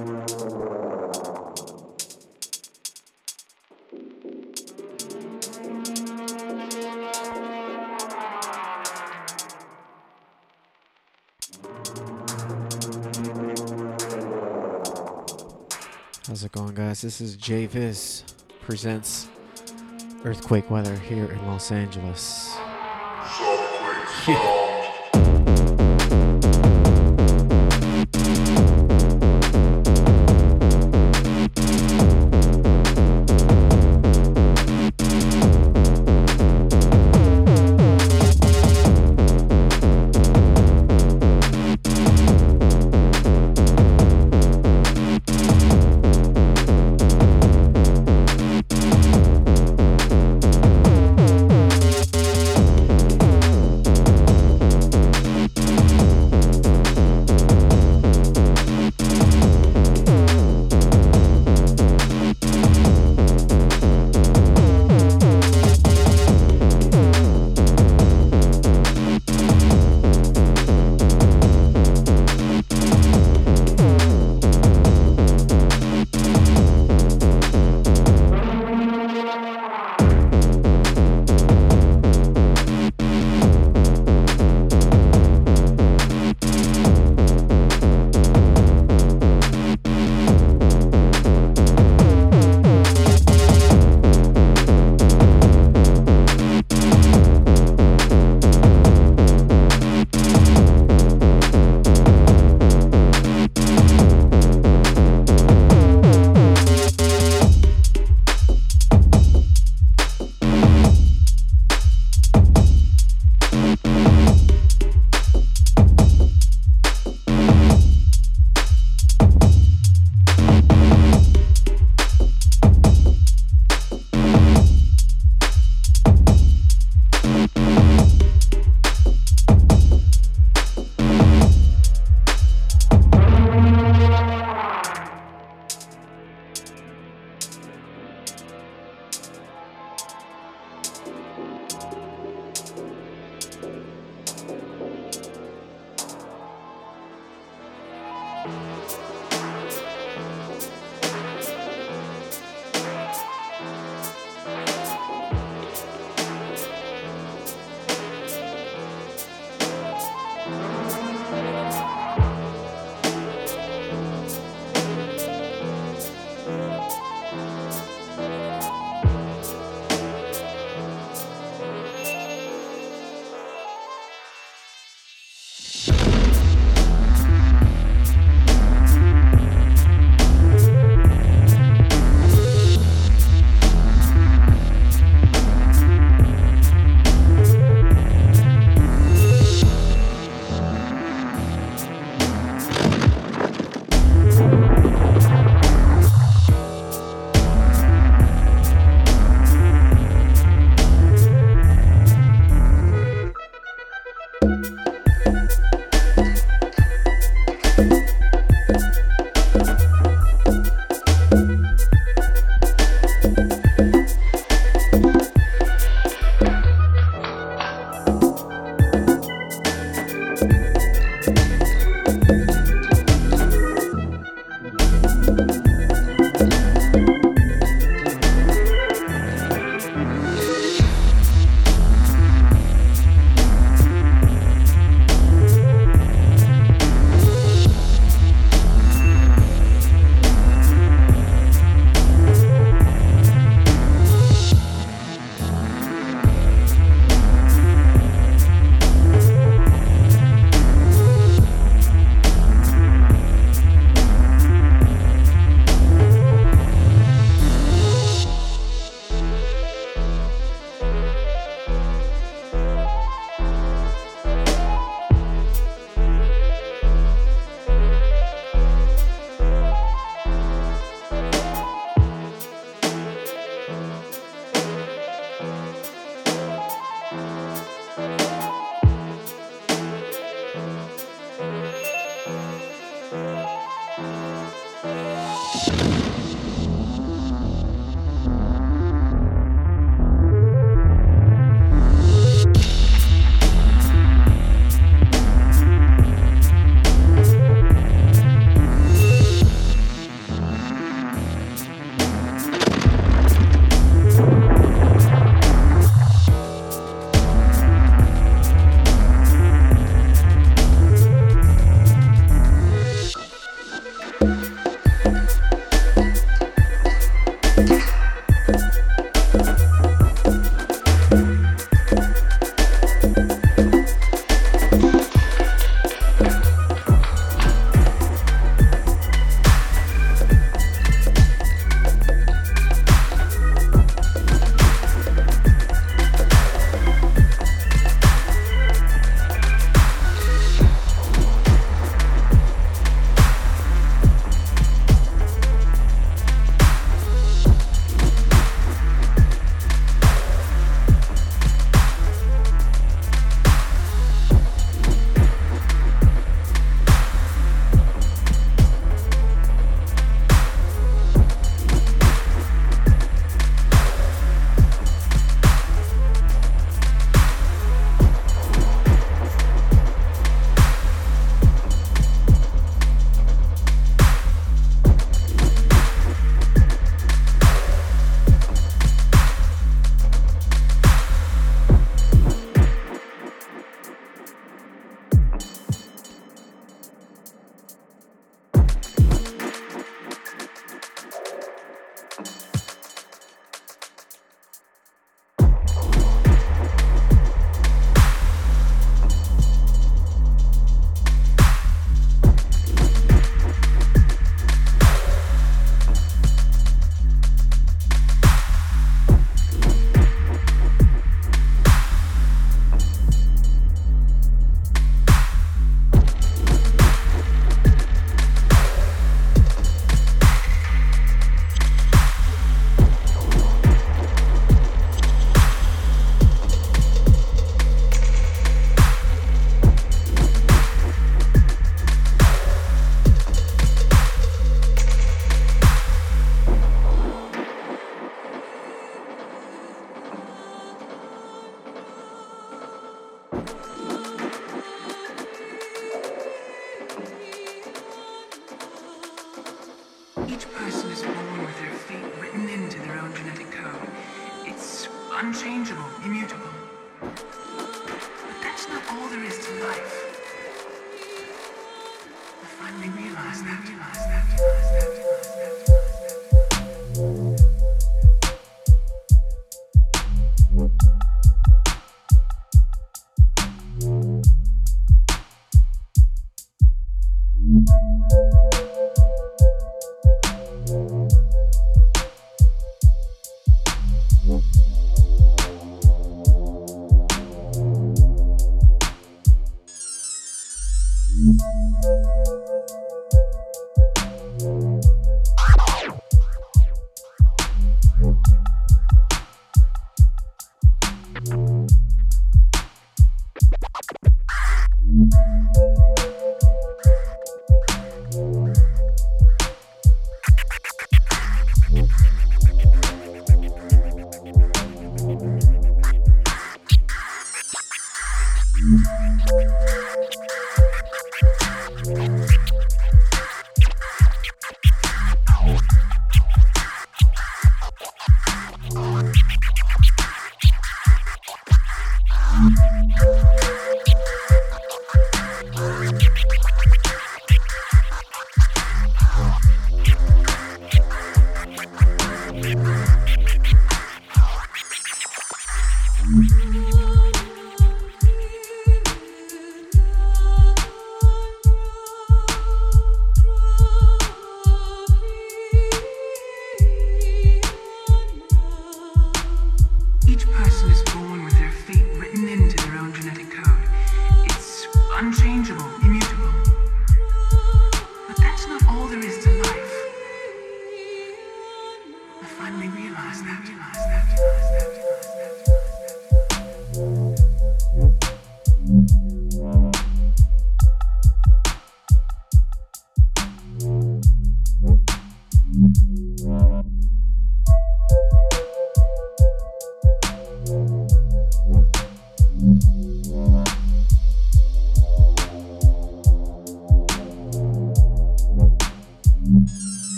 How's it going, guys? This is JVIZ presents Earthquake Weather here in Los Angeles.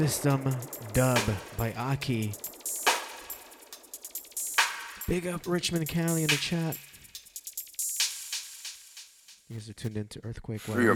System Dub by Aki. Big up Richmond County in the chat. You guys are tuned into Earthquake Weather.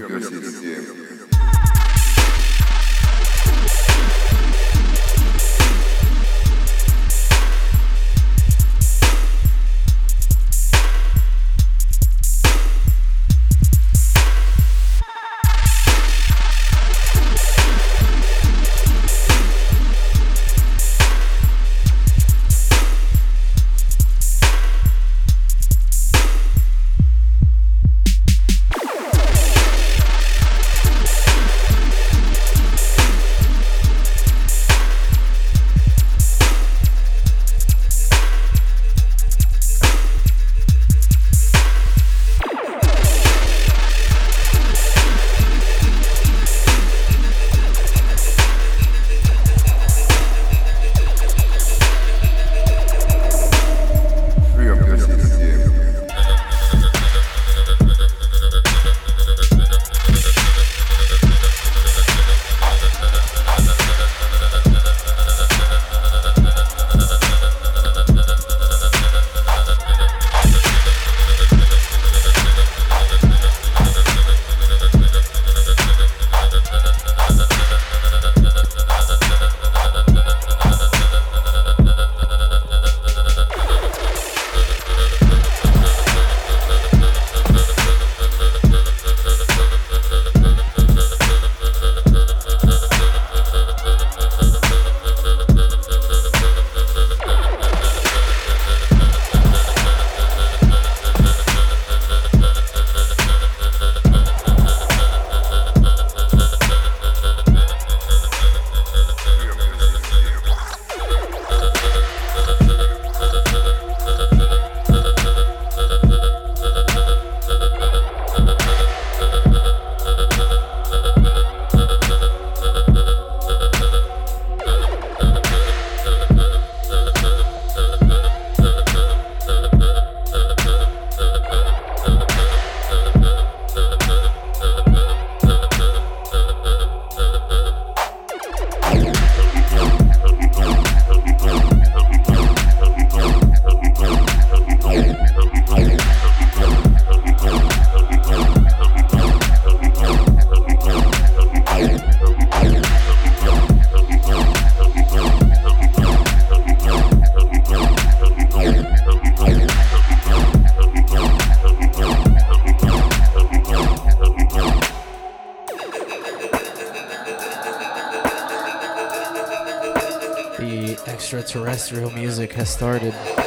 Extraterrestrial music has started.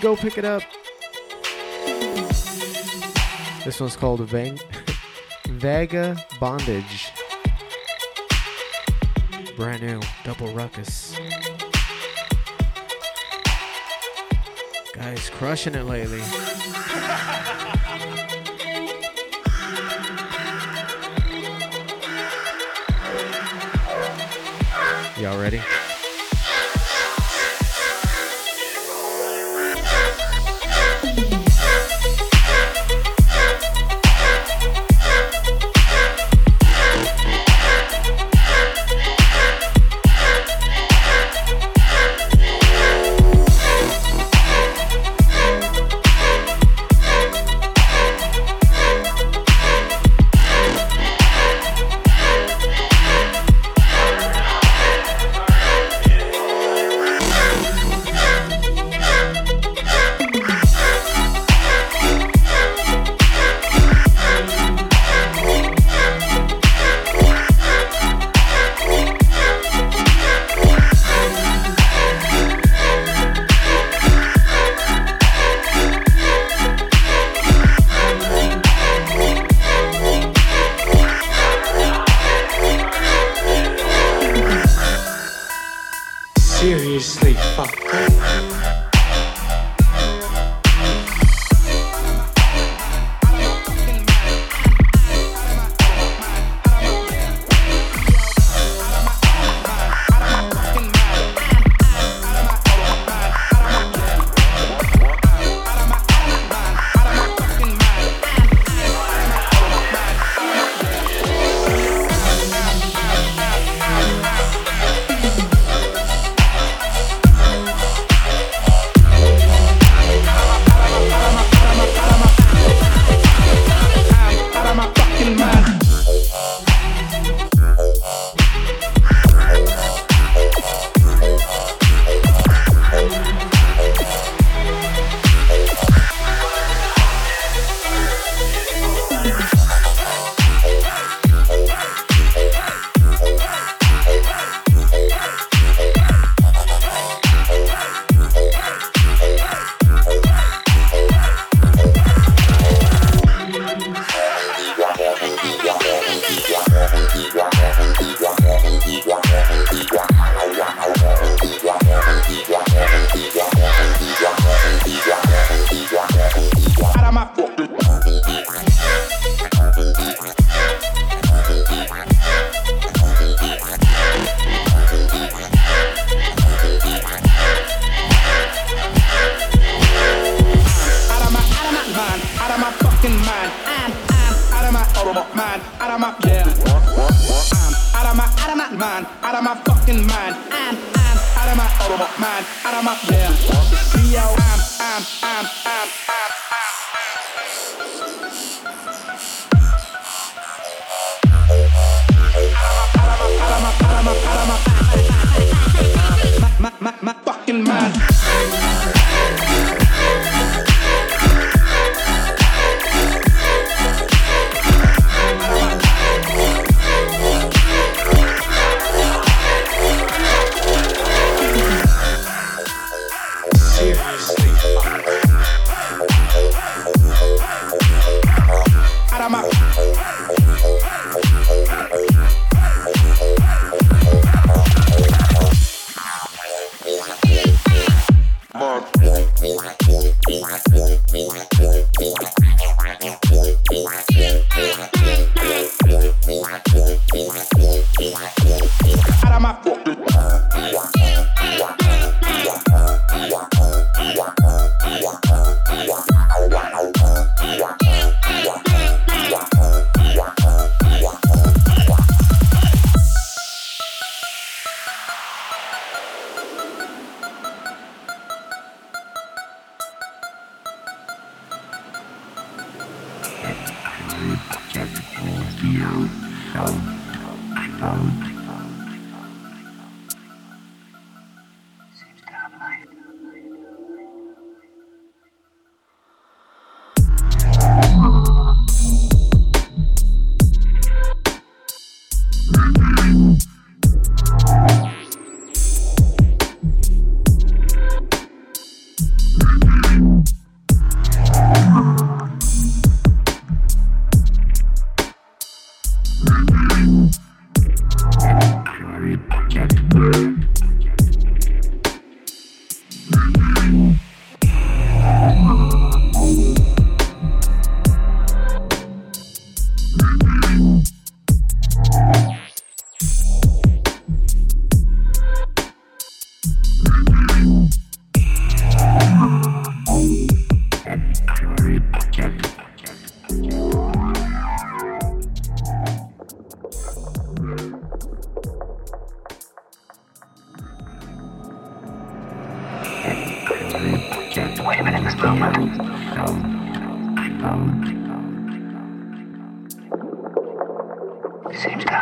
Go pick it up. This one's called Vang- Bondage. Brand new, double ruckus. Guys, crushing it lately. Y'all ready?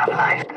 life.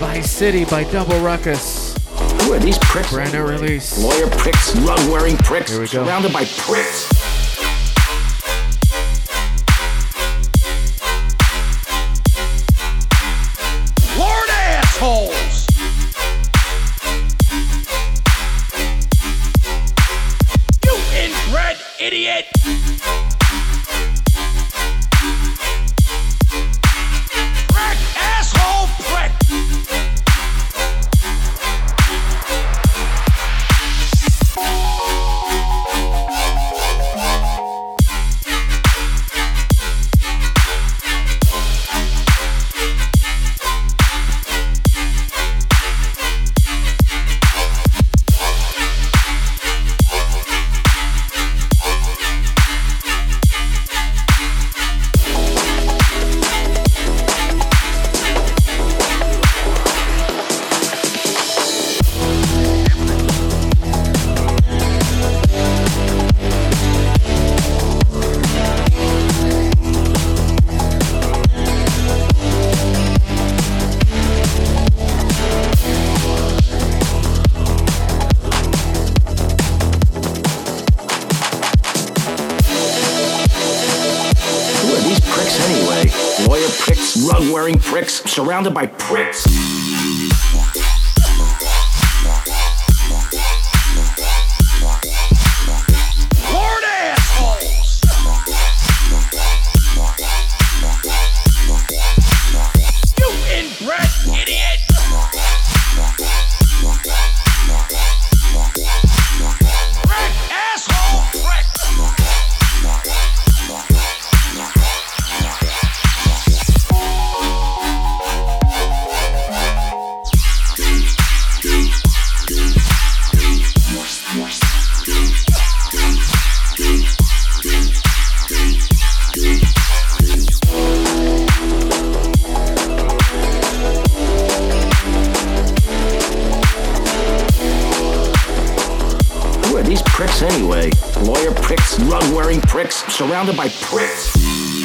By city by Double Ruckus. Who are these pricks? Brand new release. Lawyer pricks, rug wearing pricks, Here we go. surrounded by pricks. Pricks, surrounded by pricks anyway? Lawyer pricks, rug wearing pricks, surrounded by pricks.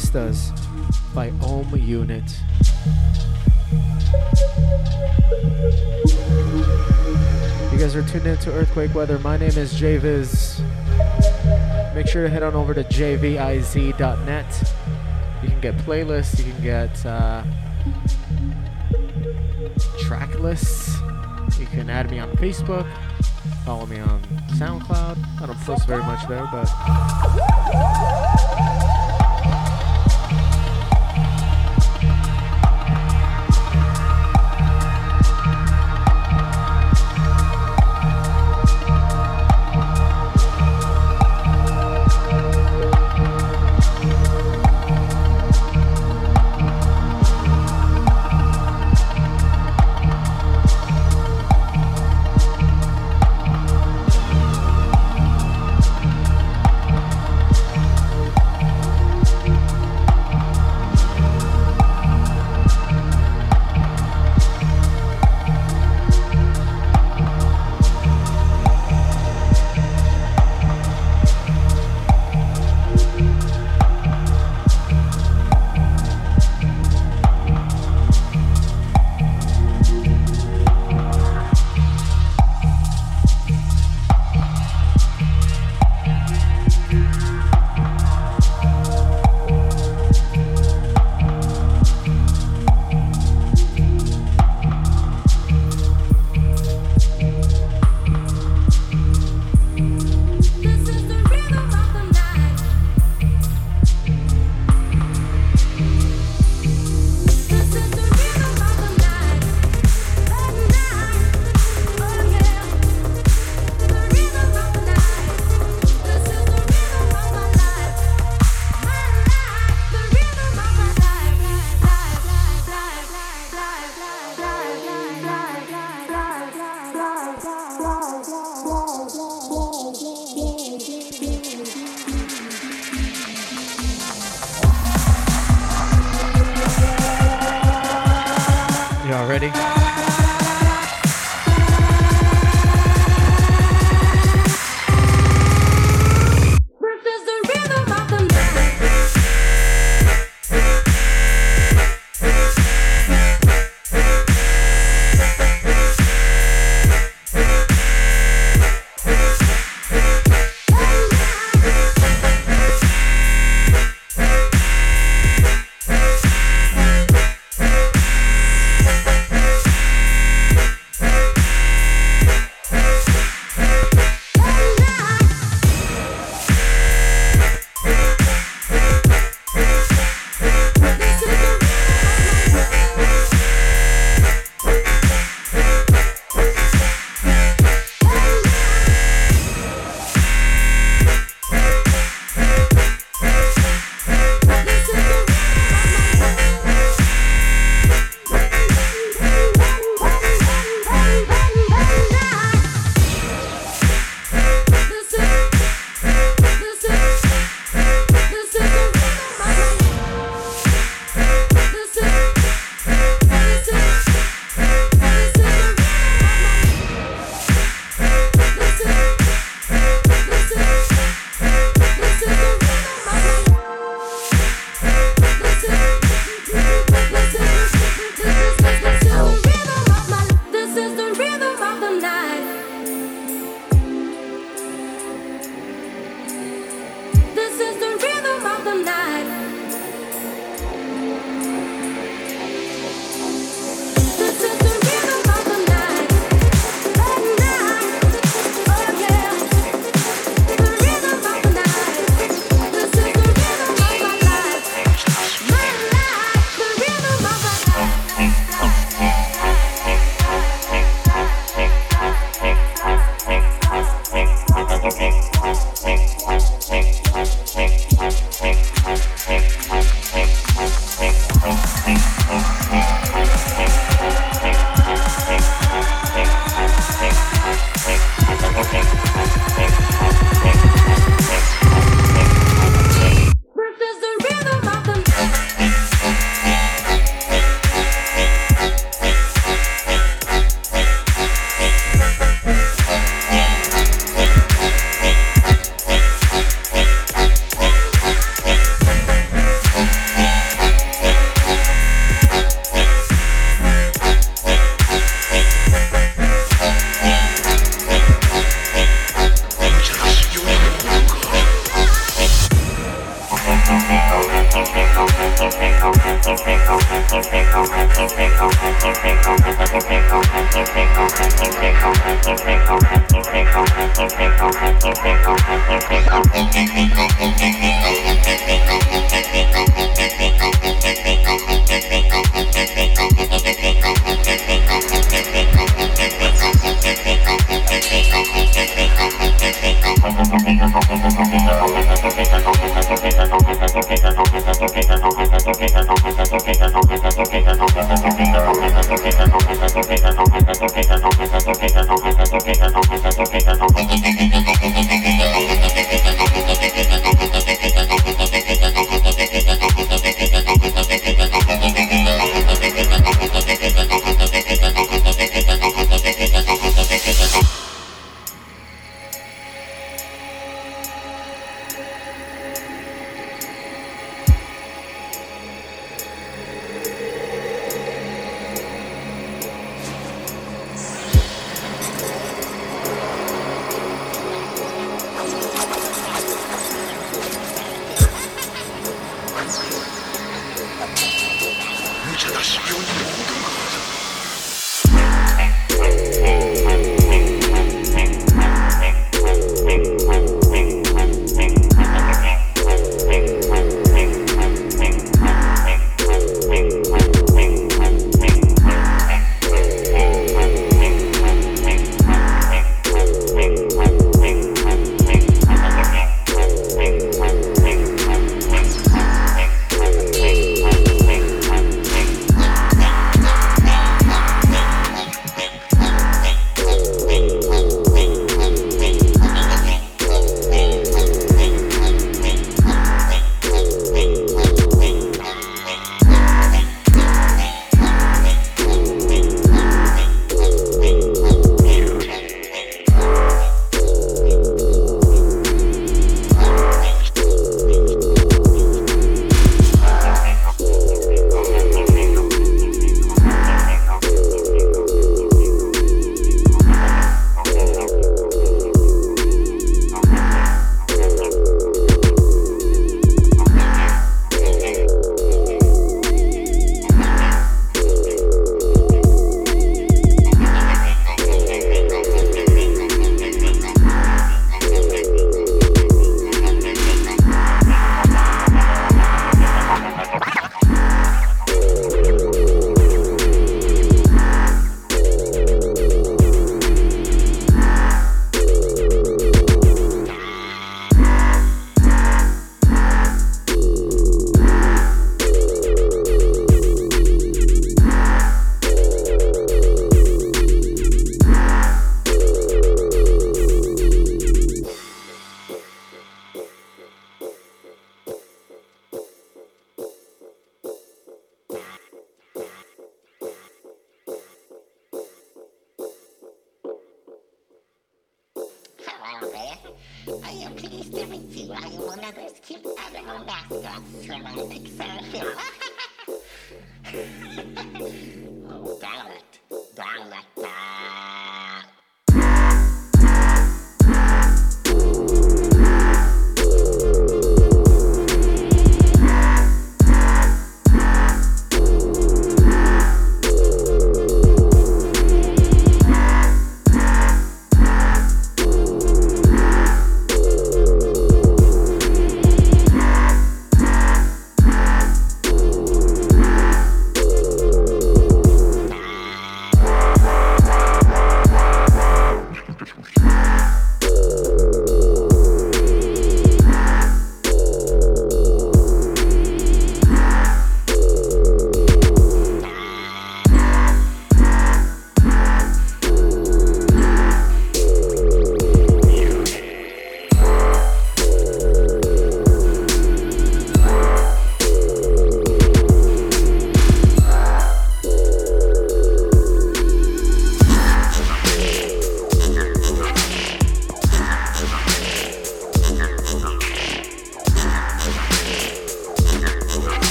Vistas by Ohm Unit. You guys are tuned into Earthquake Weather. My name is JViz. Make sure to head on over to jviz.net. You can get playlists, you can get uh, track lists. You can add me on Facebook, follow me on SoundCloud. I don't post very much there, but.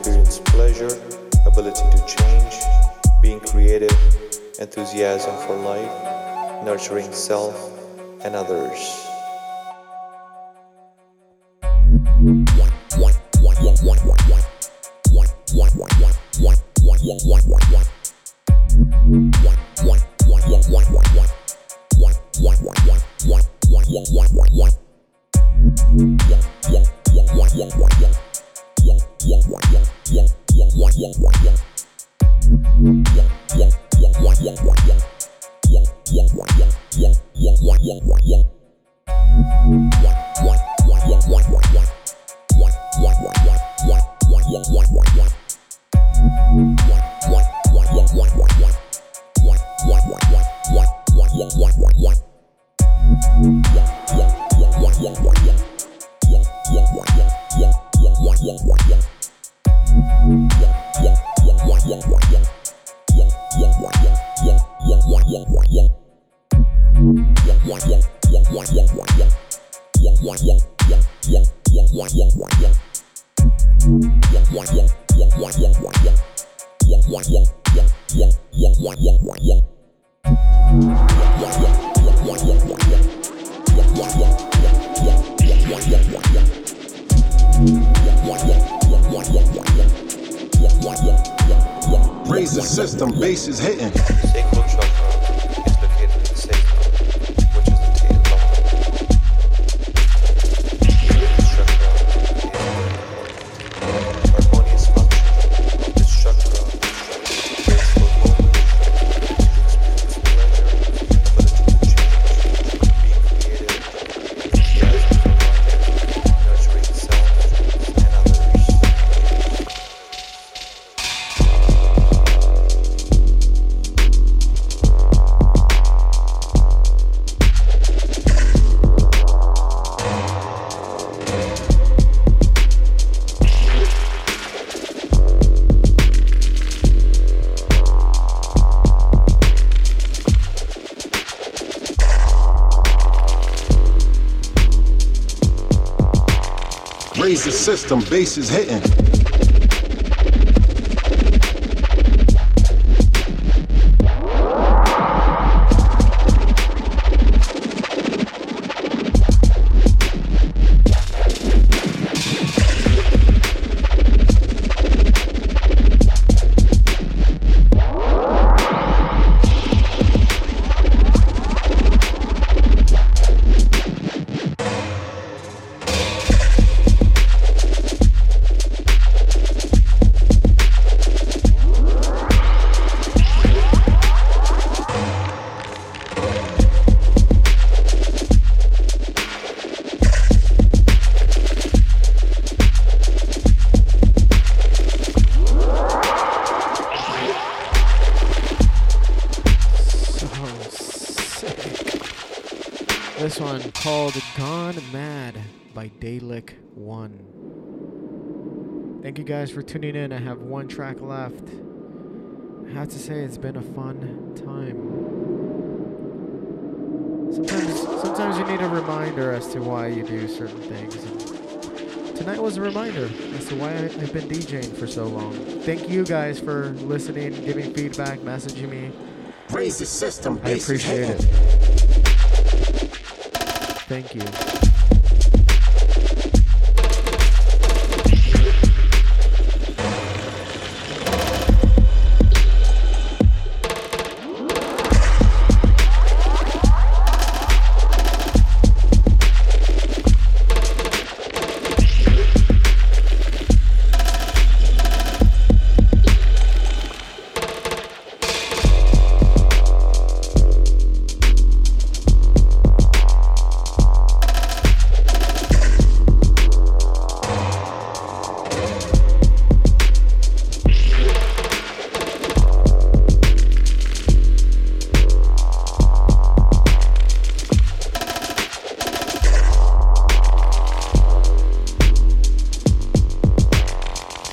experience pleasure, ability to change, being creative, enthusiasm for life, nurturing self and others. Yeah. Yeah. Yeah, yeah. Raise the system, bass is hitting. the system, bass is hitting. Guys for tuning in. I have one track left. I have to say it's been a fun time. Sometimes sometimes you need a reminder as to why you do certain things. And tonight was a reminder as to why I, I've been DJing for so long. Thank you guys for listening, giving feedback, messaging me. Raise the system, I appreciate it. Thank you.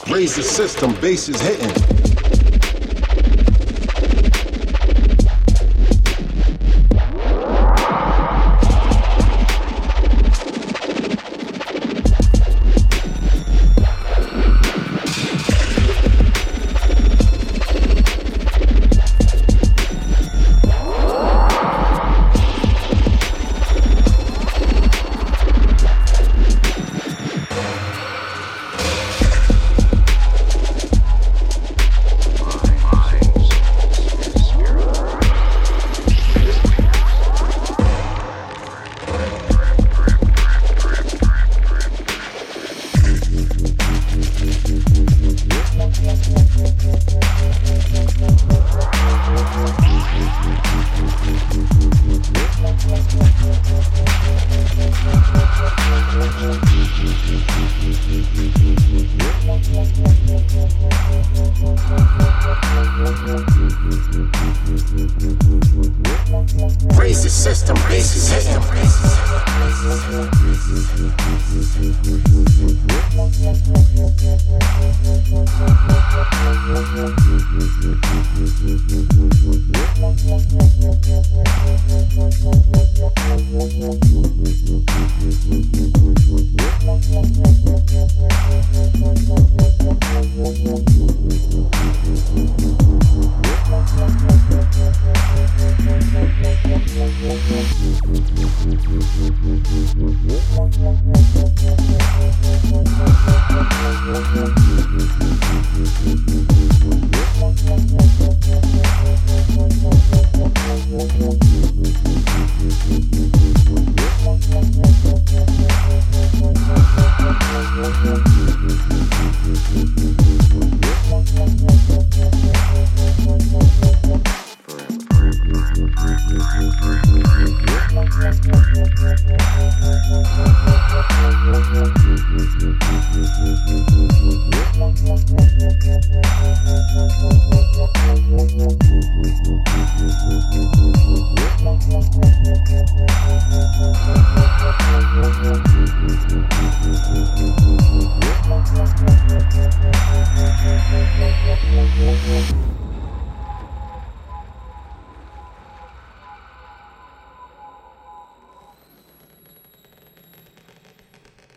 Raise the system, bass is hitting.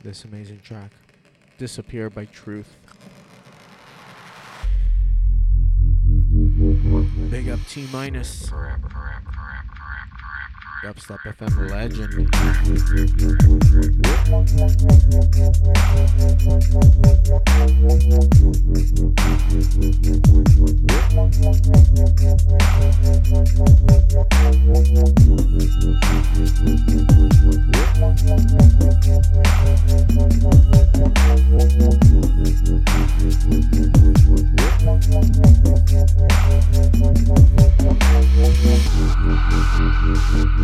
This amazing track, Disappear by Truth. Big up T minus. Dubstep FM legend.